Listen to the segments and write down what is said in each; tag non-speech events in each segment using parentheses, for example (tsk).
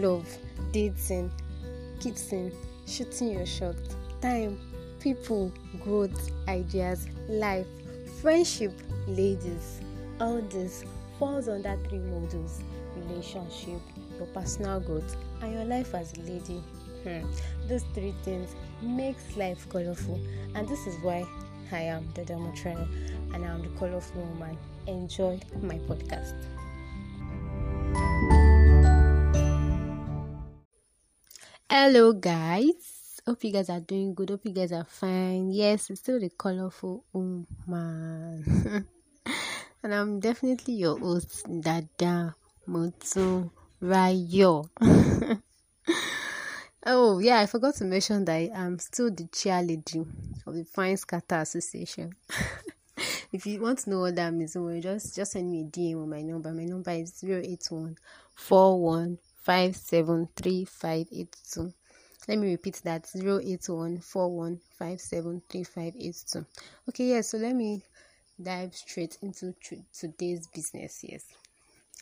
love, dating, kissing, shooting your shot, time, people, growth, ideas, life, friendship, ladies. All this falls under three models relationship, your personal growth, and your life as a lady. Hmm. Those three things makes life colorful, and this is why I am the Demotrail and I'm the colorful woman. Enjoy my podcast. Hello, guys. Hope you guys are doing good. Hope you guys are fine. Yes, it's still the colorful woman, (laughs) and I'm definitely your host, Dada Motun Rayo. (laughs) oh yeah, I forgot to mention that I'm still the cheerleader of the Fine Scatter Association. (laughs) if you want to know what that means, don't just just send me a DM on my number. My number is 081 Let me repeat that 081 Okay, yeah, so let me dive straight into today's business. Yes.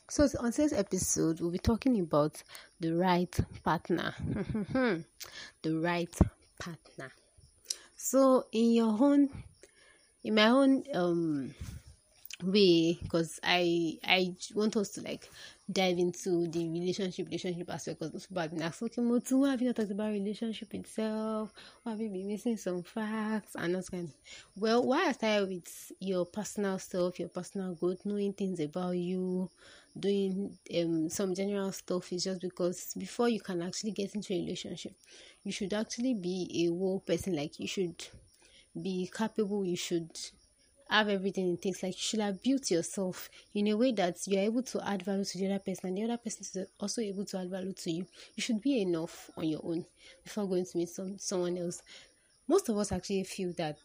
So on today's episode, we'll be talking about the right partner. (laughs) the right partner. So in your own, in my own um way, because I I want us to like dive into the relationship relationship aspect because most people have been have you not talked about relationship itself? Why have you been missing some facts and that kind? Well, why I started with your personal self, your personal growth, knowing things about you, doing um some general stuff is just because before you can actually get into a relationship you should actually be a whole person like you should be capable you should have everything it takes like you should have built yourself in a way that you're able to add value to the other person and the other person is also able to add value to you you should be enough on your own before going to meet some someone else most of us actually feel that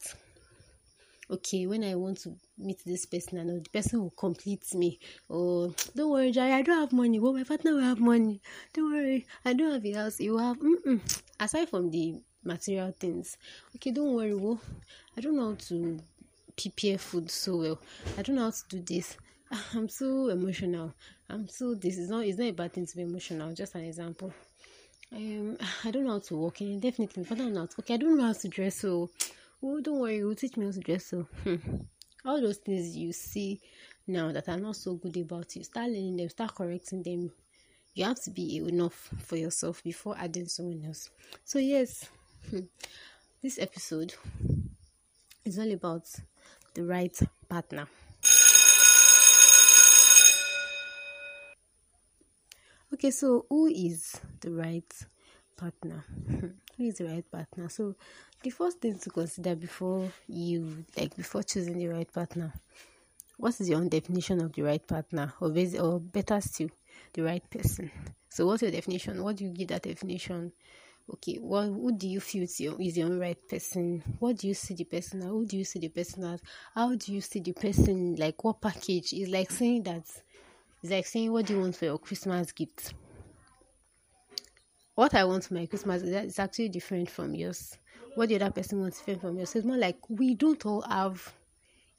okay, when I want to meet this person I know the person will complete me. Oh, don't worry, Jai, I don't have money. Well, my partner will have money. Don't worry, I don't have a house. You have, mm-mm. aside from the material things. Okay, don't worry. Well, I don't know how to prepare food so well. I don't know how to do this. (laughs) I'm so emotional. I'm so this is not it's not a bad thing to be emotional. Just an example. Um, (laughs) I don't know how to walk in. Definitely, but I'm not. Okay, I don't know how to dress so (tsk) Oh, don't worry, we'll teach me how to dress. So, hmm. all those things you see now that are not so good about you, start learning them, start correcting them. You have to be enough for yourself before adding someone else. So, yes, hmm. this episode is all about the right partner. Okay, so who is the right partner? Hmm, who is the right partner? So the first thing to consider before you like before choosing the right partner what is your own definition of the right partner or, or better still the right person so what's your definition what do you give that definition okay what who do you feel is your, is your right person? What do you see the person as? Who do you see the person as? How do you see the person like what package? Is like saying that it's like saying what do you want for your christmas gift? What i want for my christmas is actually different from yours. What the other person wants different from yours. It's more like we don't all have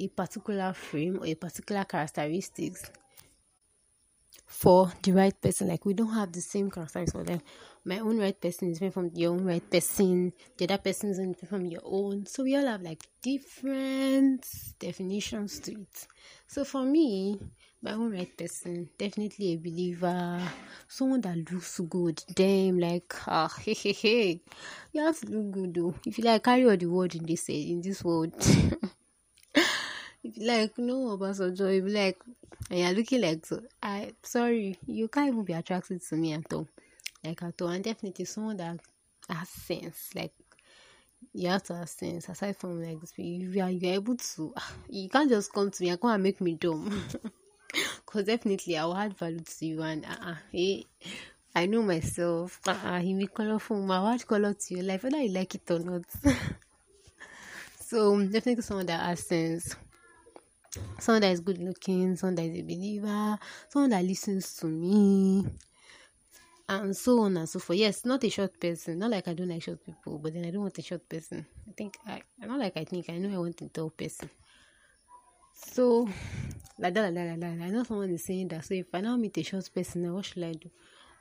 a particular frame or a particular characteristics for the right person. Like we don't have the same characteristics for them. My own right person is different from your own right person. The other person is different from your own. So we all have like different definitions to it. So for me, my own right person, definitely a believer, someone that looks good. Damn, like ah, (laughs) hey, hey, hey. You have to look good though. If you like carry all the word in this in this world. (laughs) if you like no Obasanjo, if you like and you're looking like so I sorry, you can't even be attracted to me at all. Like at all. And definitely someone that has sense. Like you have to have sense aside from like you are you're able to (sighs) you can't just come to me and come and make me dumb. (laughs) Because definitely I will add value to you and uh, uh hey, I know myself. Uh, uh, he make colorful. My add color to your life, whether you like it or not. (laughs) so definitely someone that has sense. Someone that is good looking, someone that is a believer, someone that listens to me, and so on and so forth. Yes, not a short person. Not like I don't like short people, but then I don't want a short person. I think I not like I think I know I want a tall person. So like that, like that, like that. I know someone is saying that. So if I now meet a short person, what should I do?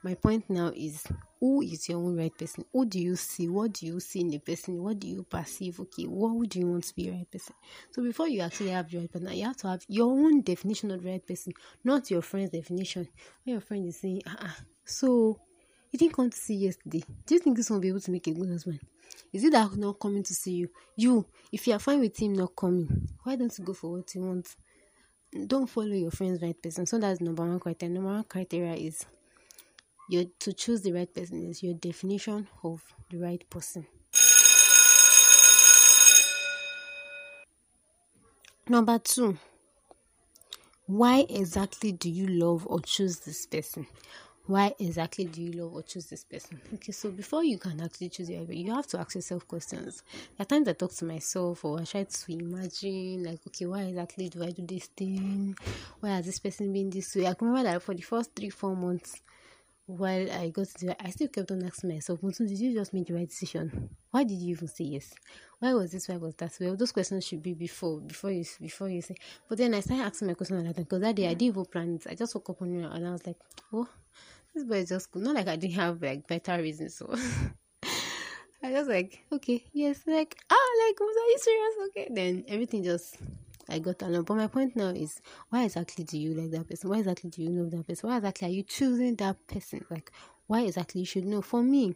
My point now is who is your own right person? Who do you see? What do you see in the person? What do you perceive? Okay, what would you want to be right person? So before you actually have the right person, you have to have your own definition of the right person, not your friend's definition. When your friend is saying, ah, uh-uh. so you didn't come to see yesterday. Do you think this one will be able to make a good husband? Is it that not coming to see you? You, if you are fine with him not coming, why don't you go for what you want? Don't follow your friend's right person. So that's number one criteria. Number one criteria is your to choose the right person is your definition of the right person. Number two, why exactly do you love or choose this person? Why exactly do you love or choose this person? Okay, so before you can actually choose your you have to ask yourself questions. There are times I talk to myself or I try to imagine, like, okay, why exactly do I do this thing? Why has this person been this way? I remember that for the first three, four months, while I got to it, I still kept on asking myself, Mutun, did you just make the right decision? Why did you even say yes? Why was this? Why was that? Well, those questions should be before before you before you say. But then I started asking my question time because that day I didn't even plan it. I just woke up on it and I was like, oh, this boy is just cool. Not like I didn't have like better reasons. So (laughs) I was like, okay, yes, like ah, like was are you serious? Okay, then everything just I got along. But my point now is why exactly do you like that person? Why exactly do you know that person? Why exactly are you choosing that person? Like why exactly you should know? For me,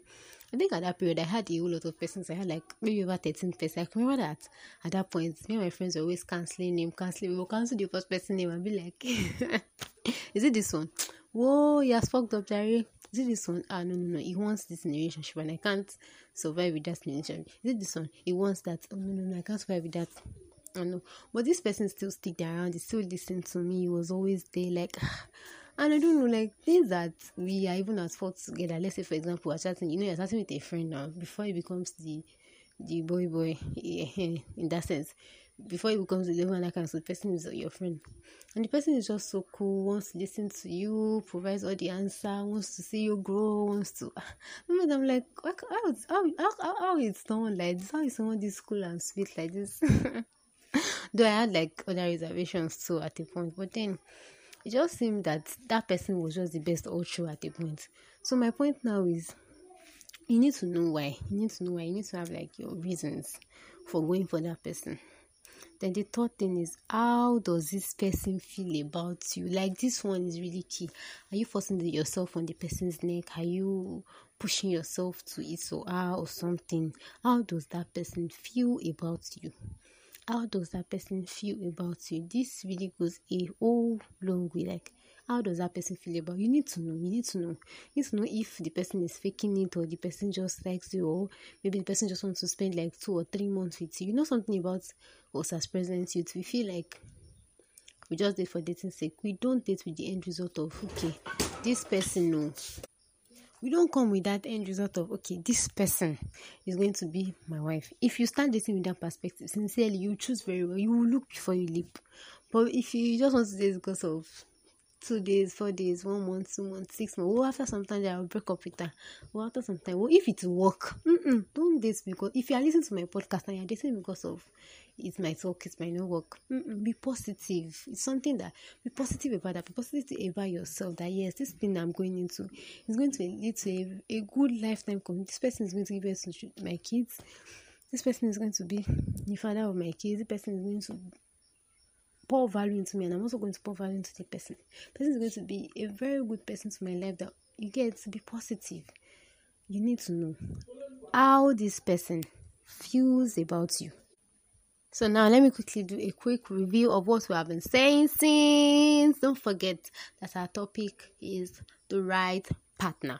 I think at that period I had a whole lot of persons. I had like maybe over 13 persons. I remember that at that point, me and my friends were always cancelling name, cancelling. We will cancel the first person name and be like, (laughs) Is it this one? Whoa, he has fucked up, Jerry. Is it this one? Ah, no, no, no. He wants this relationship and I can't survive with that relationship. Is it this one? He wants that. Oh, no, no, no. I can't survive with that. I know. But this person still stick around, he still listen to me, he was always there, like (sighs) and I don't know, like things that we are even at fault together. Let's say for example, we're chatting, you know, you're chatting with a friend now before he becomes the the boy boy (laughs) in that sense. Before he becomes the level like so the person is your friend. And the person is just so cool, wants to listen to you, provides all the answer, wants to see you grow, wants to (sighs) I'm like, how, how, how, how is someone like this? How is someone this cool and sweet like this? (laughs) Though I had like other reservations too at the point, but then it just seemed that that person was just the best all through at the point. So my point now is you need to know why. You need to know why. You need to have like your reasons for going for that person. Then the third thing is how does this person feel about you? Like this one is really key. Are you forcing yourself on the person's neck? Are you pushing yourself to it her or something? How does that person feel about you? How does that person feel about you? This really goes a whole long way. Like, how does that person feel about you? You need to know. You need to know. You need to know if the person is faking it or the person just likes you, or maybe the person just wants to spend like two or three months with you. You know something about us as present youth. We feel like we just date for dating sake. We don't date with the end result of okay, this person knows we don't come with that end result of okay this person is going to be my wife. If you start dating with that perspective sincerely you choose very well. You will look before you leap. But if you just want to date because of two days, four days, one month, two months, six months. Well, after some time, I'll break up with her. Well, after some time, well, if it work, mm-mm, don't date because if you are listening to my podcast and you're dating because of it might work, it might not work. Mm-mm, be positive. It's something that be positive about that. Be positive about yourself. That yes, this thing I'm going into is going to lead to a, a good lifetime community. This person is going to give birth to my kids. This person is going to be the father of my kids. This person is going to pour value into me, and I'm also going to pour value into the person. Person is going to be a very good person to my life. That you get to be positive. You need to know how this person feels about you. So now let me quickly do a quick review of what we have been saying since. Don't forget that our topic is the right partner.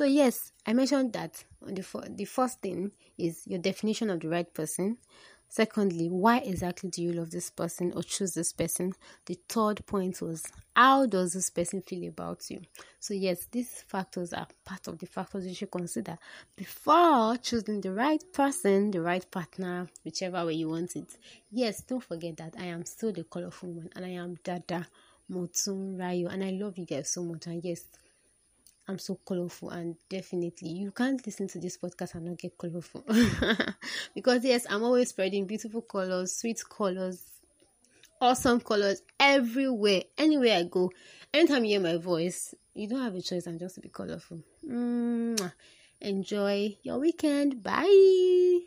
So yes, I mentioned that the the first thing is your definition of the right person. Secondly, why exactly do you love this person or choose this person? The third point was how does this person feel about you? So, yes, these factors are part of the factors you should consider before choosing the right person, the right partner, whichever way you want it. Yes, don't forget that I am still the colorful one and I am Dada Motun Rayo and I love you guys so much. And yes, I'm so colorful, and definitely you can't listen to this podcast and not get colorful (laughs) because, yes, I'm always spreading beautiful colors, sweet colors, awesome colors everywhere. Anywhere I go, anytime you hear my voice, you don't have a choice. I'm just to be colorful. Mm-hmm. Enjoy your weekend. Bye.